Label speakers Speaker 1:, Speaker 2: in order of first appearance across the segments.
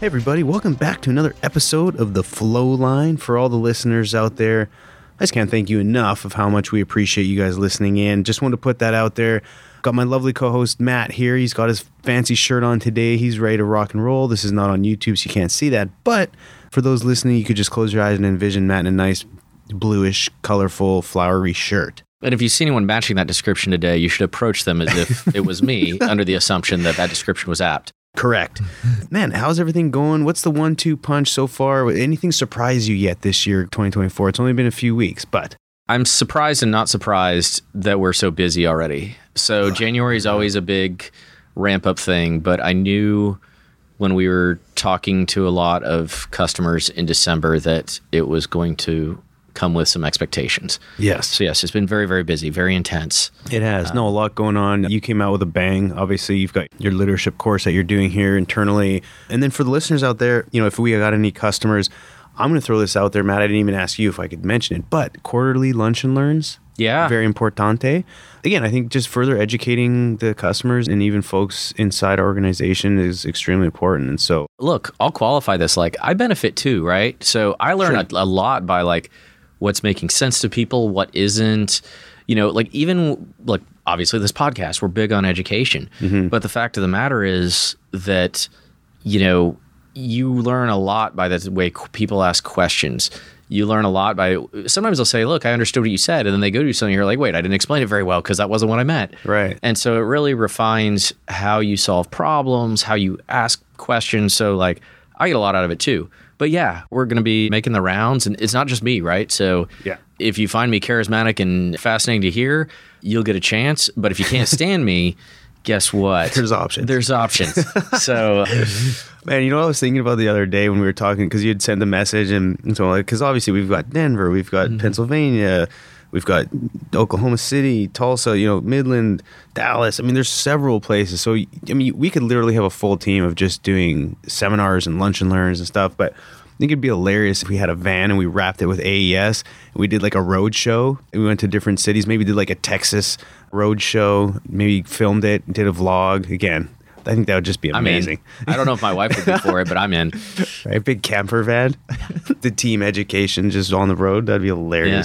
Speaker 1: Hey, everybody, welcome back to another episode of The Flow Line. For all the listeners out there, I just can't thank you enough of how much we appreciate you guys listening in. Just wanted to put that out there. Got my lovely co host Matt here. He's got his fancy shirt on today. He's ready to rock and roll. This is not on YouTube, so you can't see that. But for those listening, you could just close your eyes and envision Matt in a nice bluish, colorful, flowery shirt.
Speaker 2: And if you see anyone matching that description today, you should approach them as if it was me, under the assumption that that description was apt.
Speaker 1: Correct. Man, how's everything going? What's the one two punch so far? Anything surprise you yet this year, 2024? It's only been a few weeks, but.
Speaker 2: I'm surprised and not surprised that we're so busy already. So, January is always a big ramp up thing, but I knew when we were talking to a lot of customers in December that it was going to come with some expectations.
Speaker 1: Yes.
Speaker 2: So yes, it's been very very busy, very intense.
Speaker 1: It has. no, a lot going on. You came out with a bang. Obviously, you've got your leadership course that you're doing here internally. And then for the listeners out there, you know, if we got any customers, I'm going to throw this out there, Matt. I didn't even ask you if I could mention it, but quarterly lunch and learns.
Speaker 2: Yeah.
Speaker 1: Very importante. Again, I think just further educating the customers and even folks inside our organization is extremely important. And so,
Speaker 2: Look, I'll qualify this like I benefit too, right? So I learn a, a lot by like what's making sense to people, what isn't. You know, like even like obviously this podcast, we're big on education. Mm-hmm. But the fact of the matter is that, you know, you learn a lot by the way people ask questions. You learn a lot by sometimes they'll say, Look, I understood what you said. And then they go to do something, you're like, Wait, I didn't explain it very well because that wasn't what I meant.
Speaker 1: Right.
Speaker 2: And so it really refines how you solve problems, how you ask questions. So, like, I get a lot out of it too. But yeah, we're going to be making the rounds, and it's not just me, right? So,
Speaker 1: Yeah.
Speaker 2: if you find me charismatic and fascinating to hear, you'll get a chance. But if you can't stand me, guess what?
Speaker 1: There's options.
Speaker 2: There's options. so,
Speaker 1: Man, you know what I was thinking about the other day when we were talking because you'd sent a message and, and so like because obviously we've got Denver, we've got mm-hmm. Pennsylvania, we've got Oklahoma City, Tulsa, you know, Midland, Dallas. I mean, there's several places. So I mean, we could literally have a full team of just doing seminars and lunch and learns and stuff. But I think it'd be hilarious if we had a van and we wrapped it with AES and we did like a road show. And we went to different cities, maybe did like a Texas road show, maybe filmed it, did a vlog. Again, I think that would just be amazing.
Speaker 2: I don't know if my wife would be for it, but I'm in.
Speaker 1: Right, big camper van, the team education just on the road. That'd be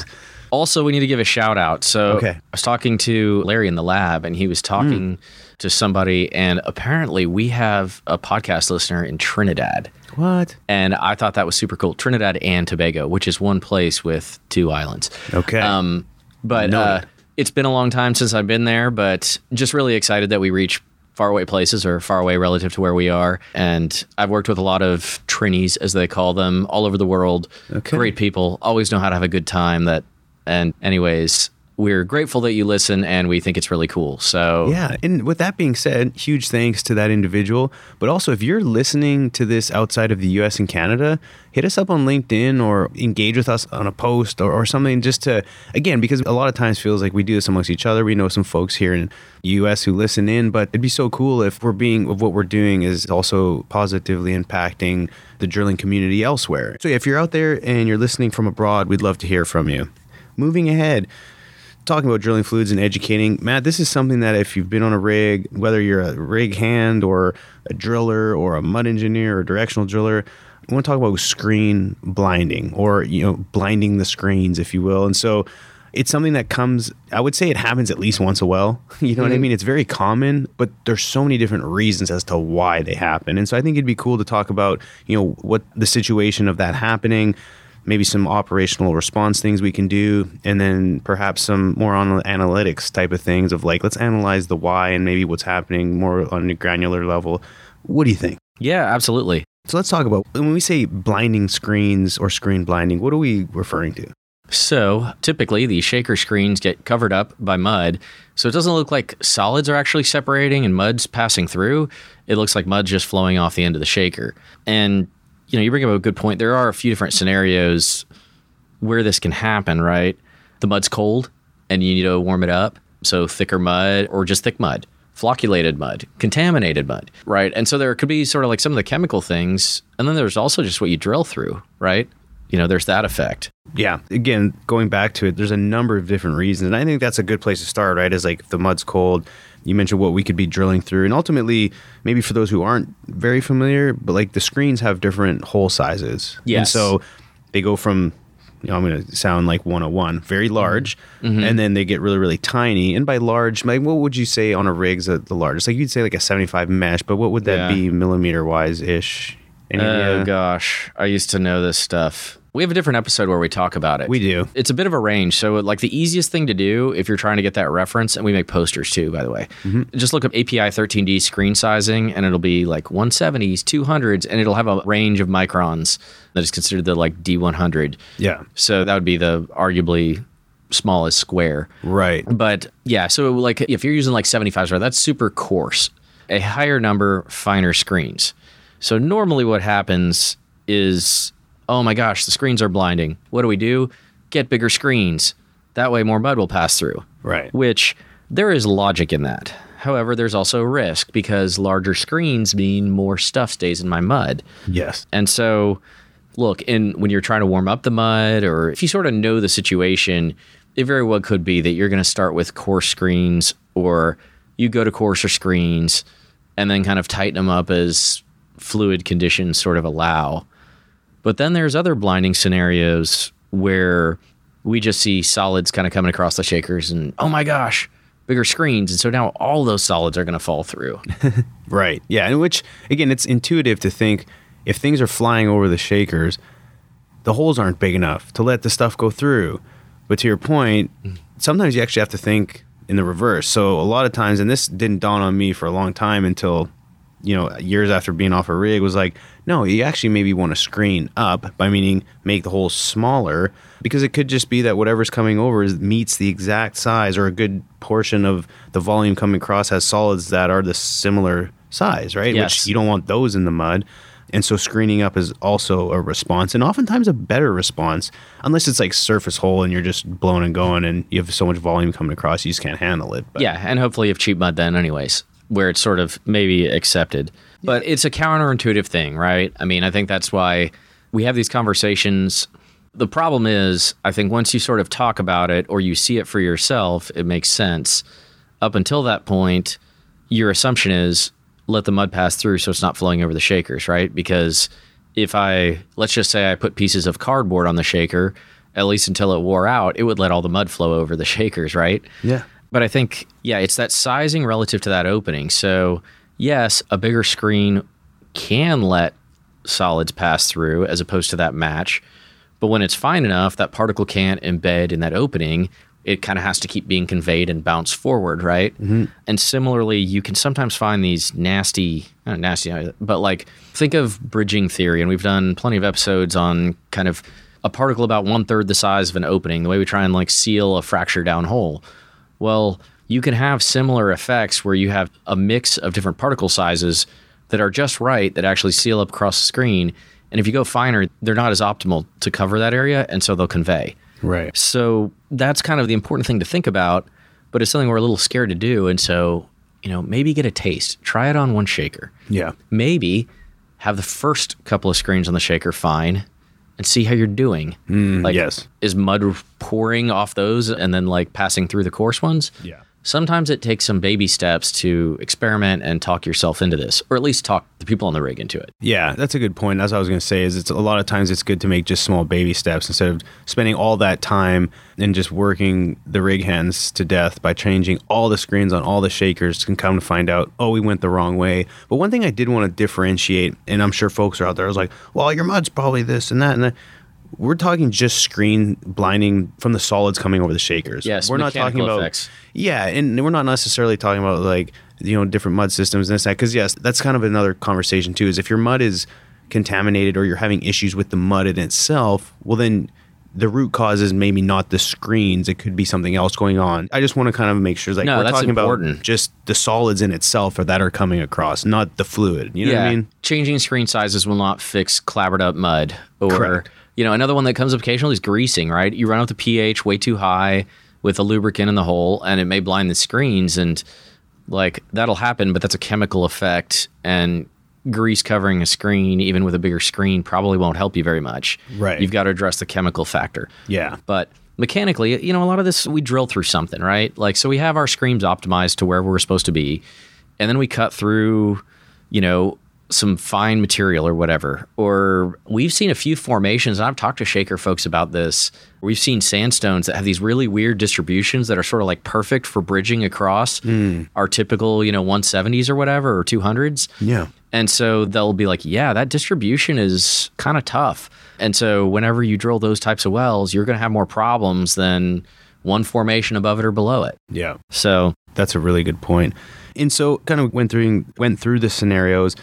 Speaker 2: Yeah. Also, we need to give a shout out. So,
Speaker 1: Okay.
Speaker 2: I was talking to Larry in the lab, and he was talking to somebody, and apparently, we have a podcast listener in Trinidad.
Speaker 1: What?
Speaker 2: And I thought that was super cool. Trinidad and Tobago, which is one place with two islands.
Speaker 1: Okay.
Speaker 2: Um, but
Speaker 1: Know
Speaker 2: uh,
Speaker 1: it.
Speaker 2: it's been a long time since I've been there, but just really excited that we reach faraway places or far away relative to where we are. And I've worked with a lot of Trinis, as they call them, all over the world.
Speaker 1: Okay.
Speaker 2: Great people, always know how to have a good time. That and anyways, we're grateful that you listen, and we think it's really cool. So
Speaker 1: Yeah, and with that being said, huge thanks to that individual. But also, if you're listening to this outside of the U.S. and Canada, hit us up on LinkedIn or engage with us on a post or, or something. Just to again, because a lot of times feels like we do this amongst each other. We know some folks here in the U.S. who listen in, but it'd be so cool if we're being of what we're doing is also positively impacting the drilling community elsewhere. So if you're out there and you're listening from abroad, we'd love to hear from you. Moving ahead talking about drilling fluids and educating, Matt, this is something that if you've been on a rig, whether you're a rig hand or a driller or a mud engineer or directional driller, I want to talk about screen blinding or you know blinding the screens, if you will. And so it's something that comes. I would say it happens at least once a well. You know what I mm-hmm. mean? It's very common, but there's so many different reasons as to why they happen. And so I think it'd be cool to talk about you know what the situation of that happening maybe some operational response things we can do, and then perhaps some more on the analytics type of things of like, let's analyze the why and maybe what's happening more on a granular level. What do you think?
Speaker 2: yeah, absolutely.
Speaker 1: So let's talk about when we say blinding screens or screen blinding, what are we referring to?
Speaker 2: So typically, these shaker screens get covered up by mud, so it doesn't look like solids are actually separating and mud's passing through. It looks like mud's just flowing off the end of the shaker. And you know, you bring up a good point. There are a few different scenarios where this can happen, right? The mud's cold and you need to warm it up. So thicker mud or just thick mud, flocculated mud, contaminated mud, right? And so there could be sort of like some of the chemical things. And then there's also just what you drill through, right? You know, there's that effect.
Speaker 1: Yeah. Again, going back to it, there's a number of different reasons. And I think that's a good place to start, right? Is like if the mud's cold, you mentioned what we could be drilling through. And ultimately, maybe for those who aren't very familiar, but like the screens have different hole sizes. And so they go from, you know, I'm going to sound like 101, very large,
Speaker 2: Mm-hmm.
Speaker 1: and then they get really, really tiny. And by large, like what would you say on a rig's at the largest? Like you'd say like a 75 mesh, but what would that
Speaker 2: Yeah.
Speaker 1: be millimeter wise ish?
Speaker 2: Oh
Speaker 1: idea?
Speaker 2: gosh, I used to know this stuff. We have a different episode where we talk about it.
Speaker 1: We do.
Speaker 2: It's a bit of a range. So, like the easiest thing to do if you're trying to get that reference, and we make posters too, by the way, mm-hmm. just look up API 13D screen sizing, and it'll be like 170s, 200s, and it'll have a range of microns that is considered the like D100.
Speaker 1: Yeah.
Speaker 2: So that would be the arguably smallest square.
Speaker 1: Right.
Speaker 2: But yeah, so like if you're using like 75s, right, that's super coarse. A higher number, finer screens. So normally what happens is, oh my gosh, the screens are blinding. What do we do? Get bigger screens. That way more mud will pass through.
Speaker 1: Right.
Speaker 2: Which there is logic in that. However, there's also risk because larger screens mean more stuff stays in my mud.
Speaker 1: Yes.
Speaker 2: And so, look, in when you're trying to warm up the mud, or if you sort of know the situation, it very well could be that you're going to start with coarse screens, or you go to coarser screens, and then kind of tighten them up as fluid conditions sort of allow. But then there's other blinding scenarios where we just see solids kind of coming across the shakers, and oh my gosh, bigger screens, and so now all those solids are going to fall through.
Speaker 1: Right. Yeah. And which, again, it's intuitive to think if things are flying over the shakers, the holes aren't big enough to let the stuff go through. But to your point, sometimes you actually have to think in the reverse. So a lot of times, and this didn't dawn on me for a long time until, you know, years after being off a rig, was like, no, you actually maybe want to screen up by meaning make the hole smaller because it could just be that whatever's coming over is, meets the exact size or a good portion of the volume coming across has solids that are the similar size, right?
Speaker 2: Yes.
Speaker 1: Which you don't want those in the mud. And so screening up is also a response and oftentimes a better response, unless it's like surface hole and you're just blowing and going and you have so much volume coming across, you just can't handle it. But
Speaker 2: Yeah, and hopefully you have cheap mud then, anyways, where it's sort of maybe accepted. But it's a counterintuitive thing, right? I mean, I think that's why we have these conversations. The problem is, I think once you sort of talk about it or you see it for yourself, it makes sense. Up until that point, your assumption is let the mud pass through so it's not flowing over the shakers, right? Because if I, let's just say I put pieces of cardboard on the shaker, at least until it wore out, it would let all the mud flow over the shakers, right?
Speaker 1: yeah.
Speaker 2: But I think, yeah, it's that sizing relative to that opening. So, yes, a bigger screen can let solids pass through as opposed to that match. But when it's fine enough, that particle can't embed in that opening. It kind of has to keep being conveyed and bounce forward, right? Mm-hmm. And similarly, you can sometimes find these nasty, not nasty, uh, but like think of bridging theory. And we've done plenty of episodes on kind of a particle about one third the size of an opening, the way we try and like seal a fracture down hole. Well, you can have similar effects where you have a mix of different particle sizes that are just right that actually seal up across the screen. And if you go finer, they're not as optimal to cover that area, and so they'll convey.
Speaker 1: Right.
Speaker 2: So that's kind of the important thing to think about, but it's something we're a little scared to do. And so, you know, maybe get a taste, try it on one shaker.
Speaker 1: Yeah.
Speaker 2: Maybe have the first couple of screens on the shaker fine and see how you're doing. Mm, like,
Speaker 1: yes.
Speaker 2: is mud pouring off those and then like passing through the coarse ones?
Speaker 1: Yeah.
Speaker 2: Sometimes it takes some baby steps to experiment and talk yourself into this, or at least talk the people on the rig into it.
Speaker 1: Yeah, that's a good point. That's what I was going to say. Is it's a lot of times it's good to make just small baby steps instead of spending all that time and just working the rig hands to death by changing all the screens on all the shakers. Can come to find out, oh, we went the wrong way. But one thing I did want to differentiate, and I'm sure folks are out there, is like, well, your mud's probably this and that and that. We're talking just screen blinding from the solids coming over the shakers.
Speaker 2: Yes,
Speaker 1: we're not talking about
Speaker 2: effects.
Speaker 1: yeah, and we're not necessarily talking about like you know different mud systems and this that because yes, that's kind of another conversation too. Is if your mud is contaminated or you're having issues with the mud in itself, well then the root cause is maybe not the screens. It could be something else going on. I just want to kind of make sure like
Speaker 2: No,
Speaker 1: we're talking
Speaker 2: important.
Speaker 1: about just the solids in itself or that are coming across, not the fluid. You know what I mean?
Speaker 2: Changing screen sizes will not fix clabbered up mud or
Speaker 1: Correct.
Speaker 2: You know, another one that comes up occasionally is greasing, right? You run out the pH way too high with a lubricant in the hole and it may blind the screens and like that'll happen, but that's a chemical effect and grease covering a screen even with a bigger screen probably won't help you very much.
Speaker 1: Right.
Speaker 2: You've got to address the chemical factor.
Speaker 1: Yeah.
Speaker 2: But mechanically, you know, a lot of this we drill through something, right? Like so we have our screens optimized to where we're supposed to be and then we cut through, you know, some fine material or whatever. Or we've seen a few formations, and I've talked to shaker folks about this. We've seen sandstones that have these really weird distributions that are sort of like perfect for bridging across hmm. our typical, you know, 170s or whatever or 200s.
Speaker 1: Yeah.
Speaker 2: And so they'll be like, yeah, that distribution is kind of tough. And so whenever you drill those types of wells, you're going to have more problems than one formation above it or below it.
Speaker 1: Yeah.
Speaker 2: So
Speaker 1: That's a really good point. And so kind of went through went through the scenarios.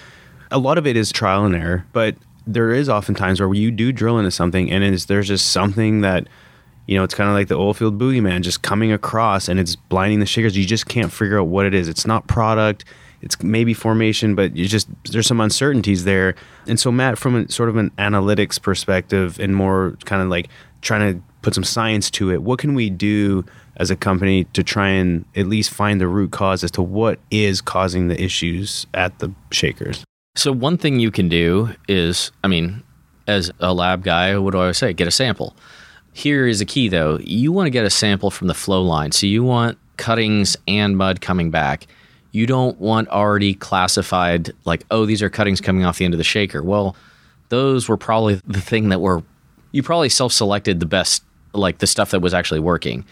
Speaker 1: A lot of it is trial and error, but there is often times where you do drill into something and it's, there's just something that you know, it's kind of like the oil field boogeyman just coming across and it's blinding the shakers. You just can't figure out what it is. It's not product, it's maybe formation, but you just there's some uncertainties there. And so Matt, from a, sort of an analytics perspective and more kind of like trying to put some science to it, what can we do as a company to try and at least find the root cause as to what is causing the issues at the shakers?
Speaker 2: So one thing you can do is, I mean, as a lab guy, what do I say? Get a sample. Here is a key though. You want to get a sample from the flow line. So you want cuttings and mud coming back. You don't want already classified like, oh, these are cuttings coming off the end of the shaker. Well, those were probably the thing that were you probably self-selected the best like the stuff that was actually working.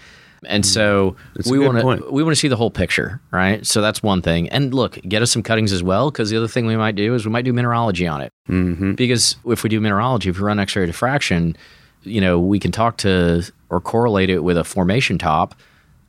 Speaker 2: And so
Speaker 1: That's
Speaker 2: we want to we want to see the whole picture, right? So that's one thing. And look, get us some cuttings as well, because the other thing we might do is we might do mineralogy on it. Mm-hmm. Because if we do mineralogy, if we run X-ray diffraction, you know, we can talk to or correlate it with a formation top.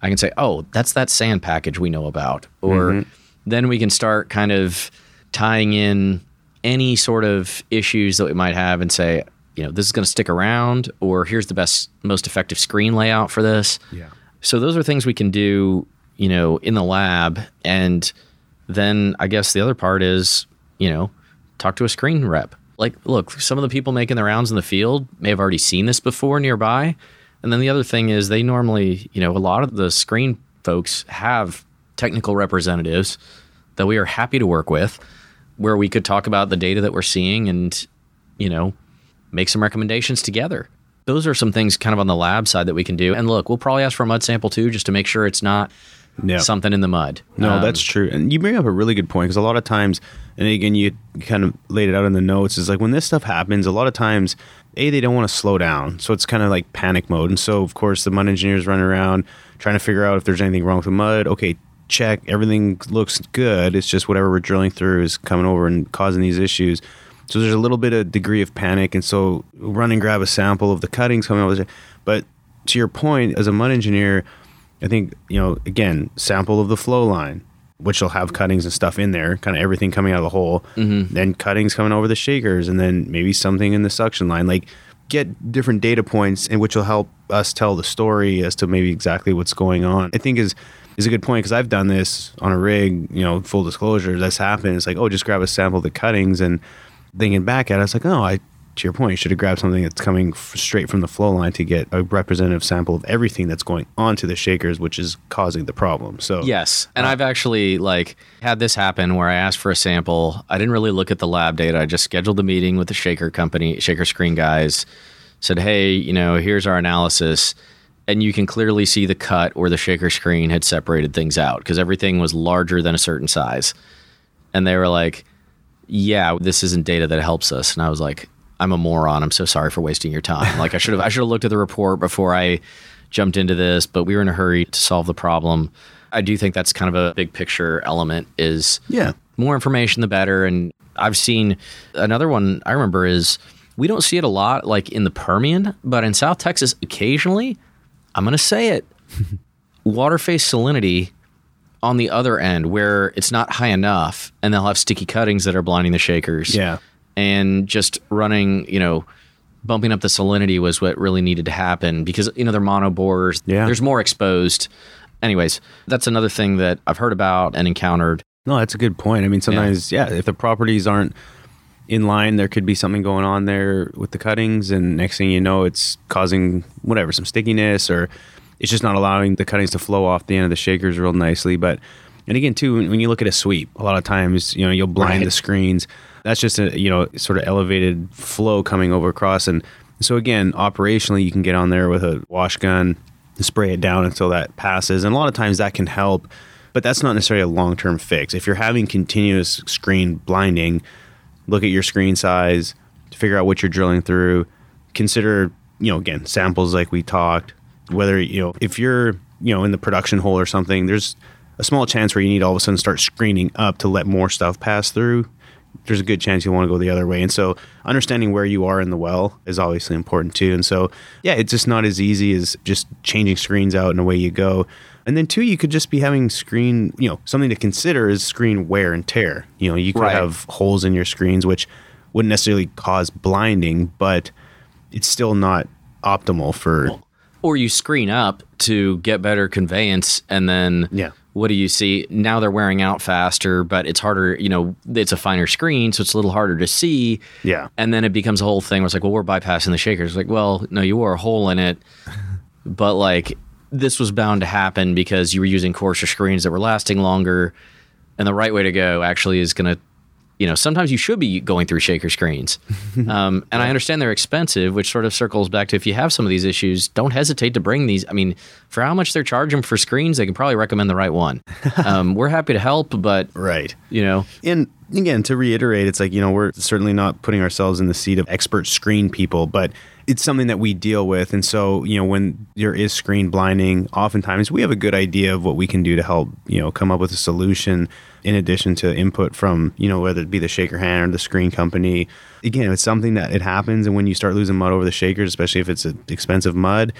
Speaker 2: I can say, oh, that's that sand package we know about, or then we can start kind of tying in any sort of issues that we might have and say, you know, this is going to stick around, or here's the best, most effective screen layout for this.
Speaker 1: Yeah.
Speaker 2: So those are things we can do, you know, in the lab. And then I guess the other part is, you know, talk to a screen rep. Like, look, some of the people making the rounds in the field may have already seen this before nearby. And then the other thing is they normally, you know, a lot of the screen folks have technical representatives that we are happy to work with where we could talk about the data that we're seeing and, you know, make some recommendations together. Those are some things kind of on the lab side that we can do. And look, we'll probably ask for a mud sample too, just to make sure it's not something in the mud.
Speaker 1: No,
Speaker 2: Um,
Speaker 1: that's true. And you bring up a really good point because a lot of times, and again, you kind of laid it out in the notes, is like when this stuff happens, a lot of times, A, they don't want to slow down. So it's kind of like panic mode. And so, of course, the mud engineers run around trying to figure out if there's anything wrong with the mud. Okay, check. Everything looks good. It's just whatever we're drilling through is coming over and causing these issues. So there's a little bit of degree of panic. And so run and grab a sample of the cuttings coming over. But to your point, as a mud engineer, I think, you know, again, sample of the flow line, which will have cuttings and stuff in there, kind of everything coming out of the hole. Mm-hmm. Then cuttings coming over the shakers, and then maybe something in the suction line. Like, get different data points, and which will help us tell the story as to maybe exactly what's going on. I think is is a good point because I've done this on a rig. You know, full disclosure, that's happened. It's like, oh, just grab a sample of the cuttings, and thinking back at it, it's like, oh, I to your point, you should have grabbed something that's coming f- straight from the flow line to get a representative sample of everything that's going onto the shakers, which is causing the problem. So
Speaker 2: Yes, and I've actually like had this happen where I asked for a sample. I didn't really look at the lab data. I just scheduled a meeting with the shaker company, shaker screen guys. Said, "Hey, you know, here's our analysis." And you can clearly see the cut where the shaker screen had separated things out because everything was larger than a certain size. And they were like, "Yeah, this isn't data that helps us." And I was like, "I'm a moron. I'm so sorry for wasting your time. Like I should have I should have looked at the report before I jumped into this, but we were in a hurry to solve the problem." I do think that's kind of a big picture element is
Speaker 1: yeah,
Speaker 2: more information the better and I've seen another one I remember is we don't see it a lot like in the Permian, but in South Texas occasionally, I'm going to say it, water phase salinity on the other end where it's not high enough and they'll have sticky cuttings that are blinding the shakers.
Speaker 1: Yeah.
Speaker 2: And just running, you know, bumping up the salinity was what really needed to happen because, you know, they're mono bores.
Speaker 1: Yeah.
Speaker 2: There's more exposed. Anyways, that's another thing that I've heard about and encountered.
Speaker 1: no, that's a good point. I mean, sometimes yeah, if the properties aren't in line there could be something going on there with the cuttings and next thing you know it's causing whatever some stickiness or it's just not allowing the cuttings to flow off the end of the shakers real nicely. But and again too when you look at a sweep a lot of times you know you'll blind
Speaker 2: Right.
Speaker 1: the screens. That's just a you know sort of elevated flow coming over across. And so again operationally you can get on there with a wash gun spray it down until that passes. And a lot of times that can help but that's not necessarily a long-term fix. If you're having continuous screen blinding look at your screen size to figure out what you're drilling through. Consider you know again samples like we talked whether you know if you're you know in the production hole or something there's a small chance where you need to all of a sudden start screening up to let more stuff pass through. There's a good chance you want to go the other way. And so understanding where you are in the well is obviously important too. And so yeah it's just not as easy as just changing screens out and away you go. And then two you could just be having screen you know something to consider is screen wear and tear. You know you could
Speaker 2: Right.
Speaker 1: have holes in your screens which wouldn't necessarily cause blinding but it's still not optimal for
Speaker 2: or you screen up to get better conveyance and then
Speaker 1: Yeah.
Speaker 2: what do you see now they're wearing out faster but it's harder you know it's a finer screen so it's a little harder to see
Speaker 1: Yeah.
Speaker 2: and then it becomes a whole thing where it's like well we're bypassing the shakers like well no you wore a hole in it but like this was bound to happen because you were using coarser screens that were lasting longer and the right way to go actually is going to you know sometimes you should be going through shaker screens. Um, and i understand they're expensive which sort of circles back to if you have some of these issues don't hesitate to bring these. I mean for how much they're charging for screens they can probably recommend the right one. Um, we're happy to help but
Speaker 1: right.
Speaker 2: you know.
Speaker 1: And again to reiterate it's like you know we're certainly not putting ourselves in the seat of expert screen people but it's something that we deal with. And so you know when there is screen blinding oftentimes we have a good idea of what we can do to help you know come up with a solution in addition to input from you know whether it be the shaker hand or the screen company. Again it's something that it happens. And when you start losing mud over the shakers especially if it's an expensive mud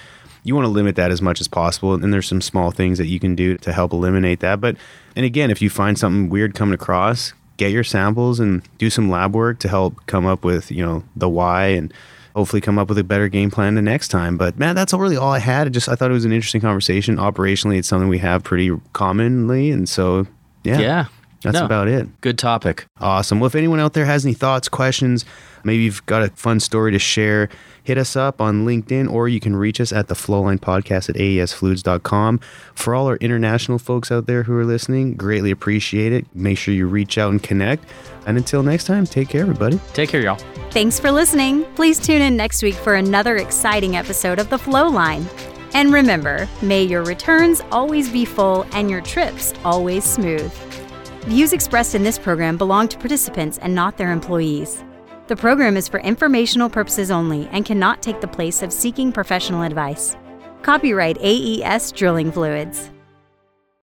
Speaker 1: you want to limit that as much as possible. And there's some small things that you can do to help eliminate that. But and again if you find something weird coming across get your samples and do some lab work to help come up with you know the why and hopefully come up with a better game plan the next time. But man that's really all i had. I just i thought it was an interesting conversation. Operationally it's something we have pretty commonly and so yeah.
Speaker 2: Yeah
Speaker 1: that's
Speaker 2: No.
Speaker 1: about it
Speaker 2: good topic
Speaker 1: Awesome. Well, if anyone out there has any thoughts, questions, maybe you've got a fun story to share, hit us up on LinkedIn or you can reach us at the Flowline Podcast at aesfluids.com. For all our international folks out there who are listening, greatly appreciate it. Make sure you reach out and connect. And until next time, take care, everybody.
Speaker 2: take care y'all
Speaker 3: Thanks for listening. Please tune in next week for another exciting episode of The Flowline. And remember, may your returns always be full and your trips always smooth. Views expressed in this program belong to participants and not their employees. The program is for informational purposes only and cannot take the place of seeking professional advice. Copyright AES Drilling Fluids.